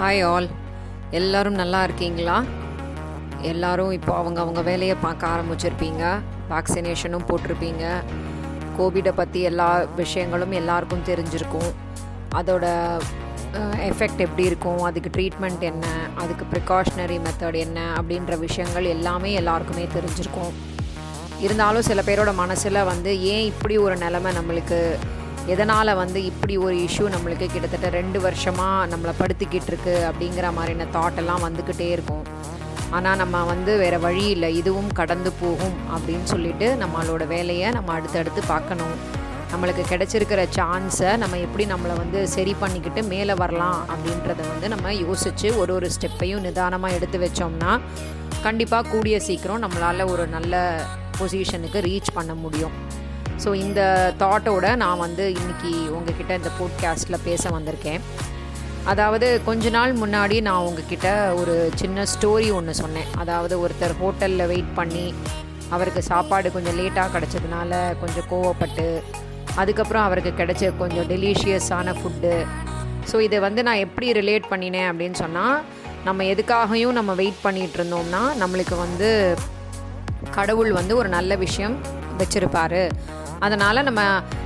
Hi all எல்லோரும் நல்லா இருக்கீங்களா? எல்லாரும் இப்போ அவங்க அவங்க வேலையை பார்க்க ஆரம்பிச்சிருப்பீங்க. வேக்சினேஷனும் போட்டிருப்பீங்க. கோவிடை பற்றி எல்லா விஷயங்களும் எல்லாருக்கும் தெரிஞ்சிருக்கும். அதோட எஃபெக்ட் எப்படி இருக்கும்? அதுக்கு ட்ரீட்மெண்ட் என்ன? அதுக்கு ப்ரிகாஷ்னரி மெத்தட் என்ன? அப்படின்ற விஷயங்கள் எல்லாமே எல்லாருக்குமே தெரிஞ்சிருக்கும். இருந்தாலும் சில பேரோட மனசில் வந்து ஏன் இப்படி ஒரு நிலமை நம்மளுக்கு எதனால் வந்து இப்படி ஒரு இஷ்யூ நம்மளுக்கு கிட்டத்தட்ட ரெண்டு வருஷமாக நம்மளை படுத்திக்கிட்டு இருக்கு அப்படிங்கிற மாதிரியான தாட் எல்லாம் வந்துக்கிட்டே இருக்கும். ஆனால் நம்ம வந்து வேறு வழி இல்லை. இதுவும் கடந்து போகும் அப்படின்னு சொல்லிட்டு நம்மளோட வேலையை நம்ம அடுத்தடுத்து பார்க்கணும். நம்மளுக்கு கிடைச்சிருக்கிற சான்ஸை நம்ம எப்படி நம்மளை வந்து சரி பண்ணிக்கிட்டு மேலே வரலாம் அப்படின்றத வந்து நம்ம யோசித்து ஒரு ஒரு ஸ்டெப்பையும் நிதானமாக எடுத்து வச்சோம்னா கண்டிப்பாக கூடிய சீக்கிரம் நம்மளால் ஒரு நல்ல பொசிஷனுக்கு ரீச் பண்ண முடியும். ஸோ இந்த தாட்டோட நான் வந்து இன்றைக்கி உங்ககிட்ட இந்த போட்காஸ்ட்டில் பேச வந்திருக்கேன். அதாவது கொஞ்ச நாள் முன்னாடி நான் உங்ககிட்ட ஒரு சின்ன ஸ்டோரி ஒன்று சொன்னேன். அதாவது ஒருத்தர் ஹோட்டலில் வெயிட் பண்ணி அவருக்கு சாப்பாடு கொஞ்சம் லேட்டாக கிடச்சதுனால கொஞ்சம் கோவப்பட்டு அதுக்கப்புறம் அவருக்கு கிடைச்ச கொஞ்சம் டெலிஷியஸான ஃபுட்டு ஸோ இதை வந்து நான் எப்படி ரிலேட் பண்ணினேன் அப்படின்னு சொன்னால் நம்ம எதுக்காகவும் நம்ம வெயிட் பண்ணிகிட்டு இருந்தோம்னா நம்மளுக்கு வந்து கடவுள் வந்து ஒரு நல்ல விஷயம் வச்சுருப்பாரு. அதனால் நம்ம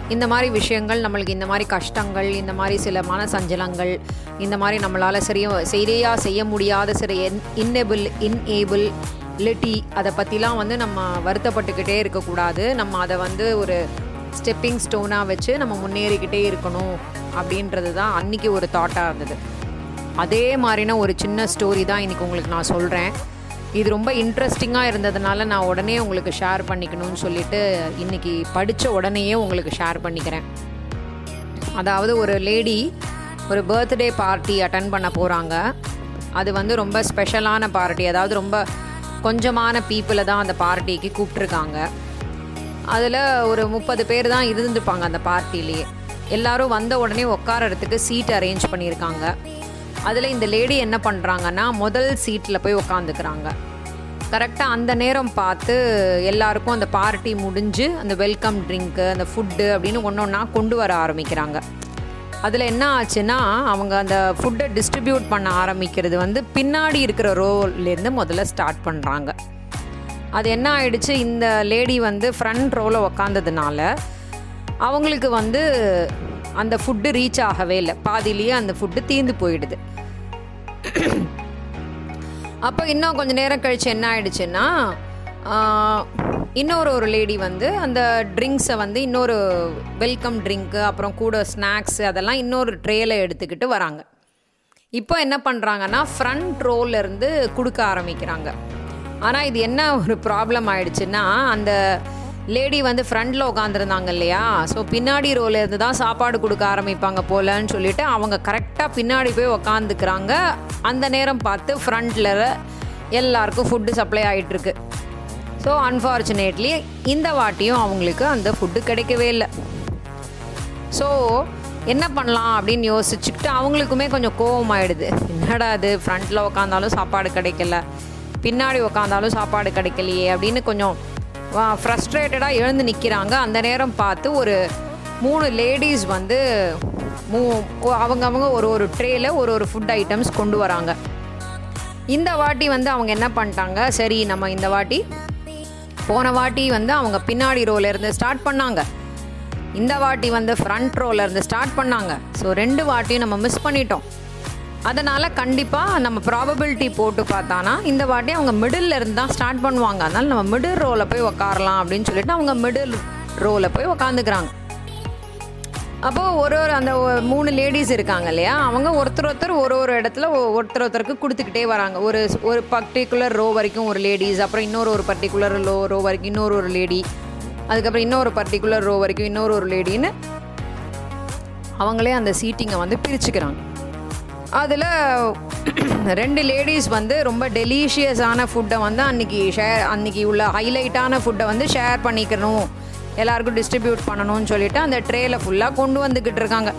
இந்த மாதிரி விஷயங்கள் நம்மளுக்கு இந்த மாதிரி கஷ்டங்கள் இந்த மாதிரி சில மனசஞ்சலங்கள் இந்த மாதிரி நம்மளால் சரியா சரியாக செய்ய முடியாத சில என் இன்னேபிள் இன்ஏபிள் லிட்டி அதை பற்றிலாம் வந்து நம்ம வருத்தப்பட்டுக்கிட்டே இருக்கக்கூடாது. நம்ம அதை வந்து ஒரு ஸ்டெப்பிங் ஸ்டோனாக வச்சு நம்ம முன்னேறிக்கிட்டே இருக்கணும் அப்படின்றது தான் அன்றைக்கி ஒரு தாட்டாக இருந்தது. அதே மாதிரின ஒரு சின்ன ஸ்டோரி தான் இன்றைக்கி உங்களுக்கு நான் சொல்கிறேன் இது ரொம்ப இன்ட்ரெஸ்டிங்காக இருந்ததுனால நான் உடனே உங்களுக்கு ஷேர் பண்ணிக்கணும்னு சொல்லிட்டு இன்றைக்கி படித்த உடனேயே உங்களுக்கு ஷேர் பண்ணிக்கிறேன். அதாவது ஒரு லேடி ஒரு பர்த்டே பார்ட்டி அட்டன் பண்ண போகிறாங்க அது வந்து ரொம்ப ஸ்பெஷலான பார்ட்டி அதாவது ரொம்ப கொஞ்சமான பீப்புளை தான் அந்த பார்ட்டிக்கு கூப்பிட்ருக்காங்க அதில் ஒரு முப்பது பேர் தான் இருந்துருப்பாங்க அந்த பார்ட்டிலேயே எல்லாரும் வந்த உடனே உட்காரத்துக்கு சீட் அரேஞ்ச் பண்ணியிருக்காங்க. அதில் இந்த லேடி என்ன பண்ணுறாங்கன்னா முதல் சீட்டில் போய் உக்காந்துக்கிறாங்க. கரெக்டாக அந்த நேரம் பார்த்து எல்லாருக்கும் அந்த பார்ட்டி முடிஞ்சு அந்த வெல்கம் ட்ரிங்க்கு அந்த ஃபுட்டு அப்படின்னு ஒன்று ஒன்றா கொண்டு வர ஆரம்பிக்கிறாங்க. அதில் என்ன ஆச்சுன்னா அவங்க அந்த ஃபுட்டை டிஸ்ட்ரிபியூட் பண்ண ஆரம்பிக்கிறது வந்து பின்னாடி இருக்கிற ரோலேருந்து முதல்ல ஸ்டார்ட் பண்ணுறாங்க அது என்ன ஆயிடுச்சு இந்த லேடி வந்து ஃப்ரண்ட் ரோவில் உக்காந்ததுனால அவங்களுக்கு வந்து அந்த ஃபுட்டு ரீச் ஆகவே இல்லை. பாதியிலேயே அந்த ஃபுட்டு தீர்ந்து போயிடுது. அப்போ இன்னும் கொஞ்சம் நேரம் கழித்து என்ன ஆயிடுச்சுன்னா இன்னொரு ஒரு லேடி வந்து அந்த ட்ரிங்க்ஸை வந்து இன்னொரு வெல்கம் ட்ரிங்க்கு அப்புறம் கூட ஸ்நாக்ஸ் அதெல்லாம் இன்னொரு ட்ரேயில் எடுத்துக்கிட்டு வராங்க. இப்போ என்ன பண்ணுறாங்கன்னா ஃப்ரண்ட் ரோலேருந்து கொடுக்க ஆரம்பிக்கிறாங்க. ஆனால் இது என்ன ஒரு ப்ராப்ளம் ஆயிடுச்சுன்னா அந்த லேடி வந்து ஃப்ரண்டில் உட்காந்துருந்தாங்க இல்லையா? ஸோ பின்னாடி ரோல இருந்து தான் சாப்பாடு கொடுக்க ஆரம்பிப்பாங்க போலன்னு சொல்லிட்டு அவங்க கரெக்டாக பின்னாடி போய் உக்காந்துக்கிறாங்க. அந்த நேரம் பார்த்து ஃப்ரண்டில் எல்லாருக்கும் ஃபுட்டு சப்ளை ஆகிட்டுருக்கு ஸோ அன்ஃபார்ச்சுனேட்லி இந்த வாட்டியும் அவங்களுக்கு அந்த ஃபுட்டு கிடைக்கவே இல்லை. ஸோ என்ன பண்ணலாம் அப்படின்னு யோசிச்சுக்கிட்டு அவங்களுக்குமே கொஞ்சம் கோவம் ஆயிடுது. என்னடா அது ஃப்ரண்ட்டில் உக்காந்தாலும் சாப்பாடு கிடைக்கல. பின்னாடி உக்காந்தாலும் சாப்பாடு கிடைக்கலையே அப்படின்னு கொஞ்சம் ஃப்ரஸ்ட்ரேட்டடாக எழுந்து நிற்கிறாங்க அந்த நேரம் பார்த்து ஒரு மூணு லேடிஸ் வந்து மூ அவங்கவுங்க ஒரு ஒரு ட்ரேயில் ஒரு ஒரு ஃபுட் ஐட்டம்ஸ் கொண்டு வராங்க. இந்த வாட்டி வந்து அவங்க என்ன பண்ணிட்டாங்க? சரி நம்ம இந்த வாட்டி போன வாட்டி வந்து அவங்க பின்னாடி ரோலேருந்து ஸ்டார்ட் பண்ணாங்க. இந்த வாட்டி வந்து ஃப்ரண்ட் ரோலேருந்து ஸ்டார்ட் பண்ணாங்க. ஸோ ரெண்டு வாட்டியும் நம்ம மிஸ் பண்ணிட்டோம். அதனால் கண்டிப்பாக நம்ம ப்ராபபிலிட்டி போட்டு பார்த்தானா இந்த வாட்டி அவங்க மிடில் இருந்து தான் ஸ்டார்ட் பண்ணுவாங்க. அதனால் நம்ம மிடில் ரோவில் போய் உக்காரலாம் அப்படின்னு சொல்லிட்டு அவங்க மிடில் ரோவில் போய் உக்காந்துக்கிறாங்க. அப்போது ஒரு ஒரு அந்த மூணு லேடிஸ் இருக்காங்க இல்லையா? அவங்க ஒருத்தர் ஒருத்தர் ஒரு ஒரு இடத்துல ஒருத்தர் ஒருத்தருக்கு கொடுத்துக்கிட்டே வராங்க. ஒரு ஒரு பர்டிகுலர் ரோ வரைக்கும் ஒரு லேடிஸ் அப்புறம் இன்னொரு ஒரு பர்டிகுலர் லோ ரோ வரைக்கும் இன்னொரு ஒரு லேடி அதுக்கப்புறம் இன்னொரு பர்டிகுலர் ரோ வரைக்கும் இன்னொரு ஒரு லேடின்னு அவங்களே அந்த சீட்டிங்கை வந்து பிரிச்சுக்கிறாங்க. அதில் ரெண்டு லேடிஸ் வந்து ரொம்ப டெலிஷியஸான ஃபுட்டை வந்து அன்றைக்கி ஷேர் அன்றைக்கி உள்ள ஹைலைட்டான ஃபுட்டை வந்து ஷேர் பண்ணிக்கணும். எல்லாருக்கும் டிஸ்ட்ரிபியூட் பண்ணணும்னு சொல்லிட்டு அந்த ட்ரேயில் ஃபுல்லாக கொண்டு வந்துக்கிட்டு இருக்காங்க.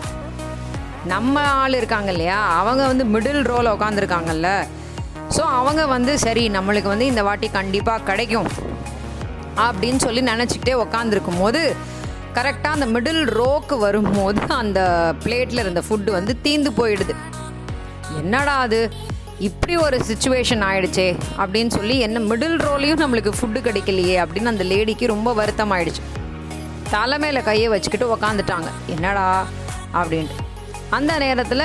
நம்ம ஆள் இருக்காங்க இல்லையா? அவங்க வந்து மிடில் ரோவில் உட்காந்துருக்காங்கல்ல ஸோ அவங்க வந்து சரி நம்மளுக்கு வந்து இந்த வாட்டி கண்டிப்பாக கிடைக்கும். அப்படின்னு சொல்லி நினச்சிக்கிட்டே உக்காந்துருக்கும் போது கரெக்டாக அந்த மிடில் ரோக்கு வரும்போது அந்த பிளேட்டில் இருந்த ஃபுட்டு வந்து தீந்து போயிடுது. என்னடா அது? இப்படி ஒரு சுச்சுவேஷன் ஆயிடுச்சே அப்படின்னு சொல்லி என்ன மிடில் ரோலையும் நம்மளுக்கு ஃபுட்டு கிடைக்கலையே அப்படின்னு அந்த லேடிக்கு ரொம்ப வருத்தம் ஆயிடுச்சு. தலைமையில் கையை வச்சுக்கிட்டு உக்காந்துட்டாங்க. என்னடா அப்படின்ட்டு. அந்த நேரத்தில்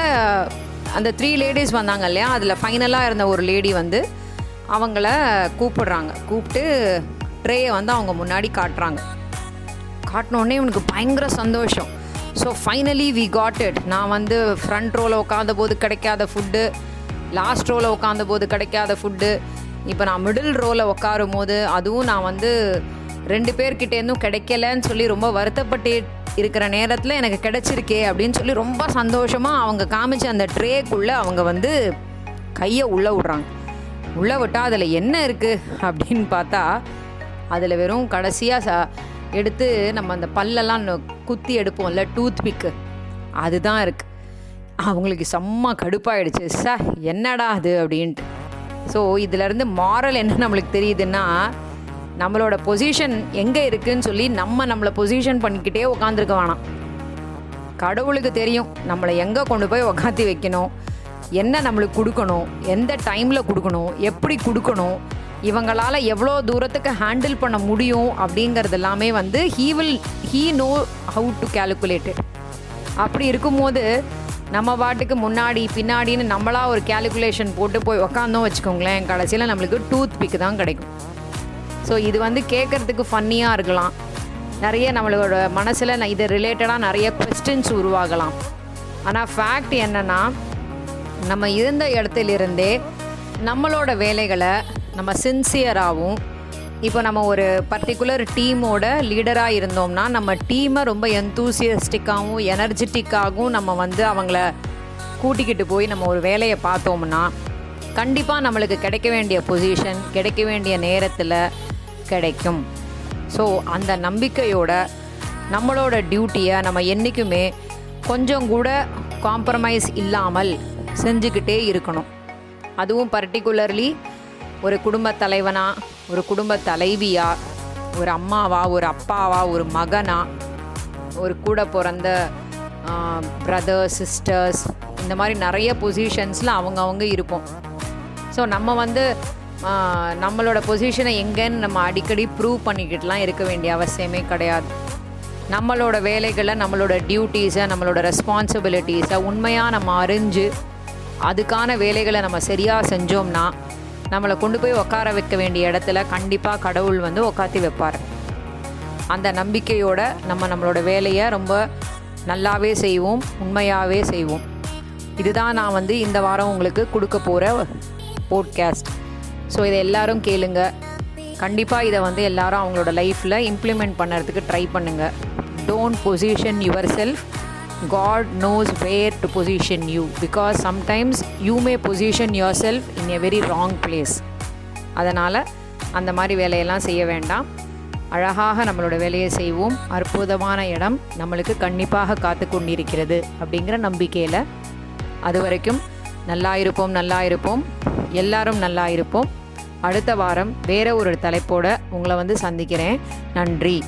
அந்த த்ரீ லேடிஸ் வந்தாங்க இல்லையா? அதில் ஃபைனலாக இருந்த ஒரு லேடி வந்து அவங்கள கூப்பிடுறாங்க. கூப்பிட்டு ட்ரேயை வந்து அவங்க முன்னாடி காட்டுறாங்க. காட்டினோடனே இவனுக்கு பயங்கர சந்தோஷம். So finally we got it நான் வந்து ஃப்ரண்ட் ரோவில் உட்காந்த போது கிடைக்காத ஃபுட்டு லாஸ்ட் ரோவில் உட்காந்த போது கிடைக்காத ஃபுட்டு இப்போ நான் மிடில் ரோவில் உட்காரும் போது அதுவும் நான் வந்து ரெண்டு பேர்கிட்டேருந்தும் கிடைக்கலன்னு சொல்லி ரொம்ப வருத்தப்பட்டு இருக்கிற நேரத்தில் எனக்கு கிடைச்சிருக்கே அப்படின்னு சொல்லி ரொம்ப சந்தோஷமாக அவங்க காமிச்ச அந்த ட்ரேக்குள்ளே அவங்க வந்து கையை உள்ளே விட்றாங்க. உள்ளே விட்டால் அதில் என்ன இருக்குது அப்படின்னு பார்த்தா அதில் வெறும் கடைசியாக ச எடுத்து நம்ம அந்த பல்லெல்லாம் நொ- குத்தி எடுப்போம்ல டூத் பிக்கு அதுதான் இருக்குது அவங்களுக்கு செம்ம கடுப்பாயிடுச்சு. ச என்னடா அது அப்படின்ட்டு. ஸோ இதிலேருந்து மாரல் என்ன நம்மளுக்கு தெரியுதுன்னா நம்மளோட பொசிஷன் எங்கே இருக்குதுன்னு சொல்லி நம்ம நம்மளை பொசிஷன் பண்ணிக்கிட்டே உட்காந்துருக்க வேணாம். கடவுளுக்கு தெரியும் நம்மளை எங்கே கொண்டு போய் உக்காத்தி வைக்கணும் என்ன நம்மளுக்கு கொடுக்கணும் எந்த டைமில் கொடுக்கணும் எப்படி கொடுக்கணும் இவங்களால் எவ்வளோ தூரத்துக்கு ஹேண்டில் பண்ண முடியும் அப்படிங்கிறது எல்லாமே வந்து he will he know how to calculate அப்படி இருக்கும்போது நம்ம பாட்டுக்கு முன்னாடி பின்னாடின்னு நம்மளா ஒரு கேல்குலேஷன் போட்டு போய் உக்காந்தோம் வச்சுக்கோங்களேன் கடைசியில் நம்மளுக்கு டூத் பிக்கு தான் கிடைக்கும். ஸோ இது வந்து கேட்குறதுக்கு ஃபன்னியாக இருக்கலாம். நிறைய நம்மளோட மனசில் இது ரிலேட்டடாக நிறைய கொஸ்டின்ஸ் உருவாகலாம். ஆனால் ஃபேக்ட் என்னென்னா நம்ம இருந்த இடத்துலிருந்தே நம்மளோட வேலைகளை நம்ம சின்சியராகவும் இப்போ நம்ம ஒரு பர்டிகுலர் டீமோட லீடராக இருந்தோம்னா நம்ம டீமை ரொம்ப எந்தூசியஸ்டிக்காகவும் எனர்ஜெட்டிக்காகவும் நம்ம வந்து அவங்கள கூட்டிக்கிட்டு போய் நம்ம ஒரு வேலையை பார்த்தோம்னா கண்டிப்பாக நம்மளுக்கு கிடைக்க வேண்டிய பொசிஷன் கிடைக்க வேண்டிய நேரத்தில் கிடைக்கும். ஸோ அந்த நம்பிக்கையோட நம்மளோட டியூட்டியை நம்ம என்றைக்குமே கொஞ்சம் கூட காம்ப்ரமைஸ் இல்லாமல் செஞ்சுக்கிட்டே இருக்கணும். அதுவும் பர்டிகுலர்லி ஒரு குடும்ப தலைவனா ஒரு குடும்ப தலைவியா ஒரு அம்மாவா ஒரு அப்பாவா ஒரு மகனா ஒரு கூட பிறந்த பிரதர்ஸ் சிஸ்டர்ஸ் இந்த மாதிரி நிறைய பொசிஷன்ஸில் அவங்கவுங்க இருப்போம். ஸோ நம்ம வந்து நம்மளோட பொசிஷனை எங்கேன்னு நம்ம அடிக்கடி ப்ரூவ் பண்ணிக்கிட்டுலாம் இருக்க வேண்டிய அவசியமே கிடையாது. நம்மளோட வேலைகளை நம்மளோட டியூட்டீஸை நம்மளோட ரெஸ்பான்சிபிலிட்டிஸை உண்மையாக நம்ம அறிஞ்சு அதுக்கான வேலைகளை நம்ம சரியாக செஞ்சோம்னா நம்மளை கொண்டு போய் உட்கார வைக்க வேண்டிய இடத்துல கண்டிப்பாக கடவுள் வந்து உட்காத்தி வைப்பார். அந்த நம்பிக்கையோட நம்ம நம்மளோட வேலையை ரொம்ப நல்லாவே செய்வோம் உண்மையாகவே செய்வோம். இதுதான் நான் வந்து இந்த வாரம் உங்களுக்கு கொடுக்க போகிற போட்காஸ்ட் ஸோ இதை எல்லாரும் கேளுங்க. கண்டிப்பாக இதை வந்து எல்லாரும் அவங்களோட லைஃப்பில் இம்ப்ளிமெண்ட் பண்ணுறதுக்கு ட்ரை பண்ணுங்கள் don't position yourself God knows where to position you because sometimes you may position yourself self in a very wrong அதனால் அந்த மாதிரி வேலையெல்லாம் செய்ய வேண்டாம். அழகாக நம்மளோட வேலையை செய்வோம். அற்புதமான இடம் நம்மளுக்கு கண்டிப்பாக காத்து கொண்டிருக்கிறது அப்படிங்கிற நம்பிக்கையில் அது வரைக்கும் நல்லா இருப்போம் நல்லா இருப்போம். எல்லாரும் நல்லா இருப்போம். அடுத்த வாரம் வேற ஒரு தலைப்போடு உங்களை வந்து சந்திக்கிறேன். நன்றி.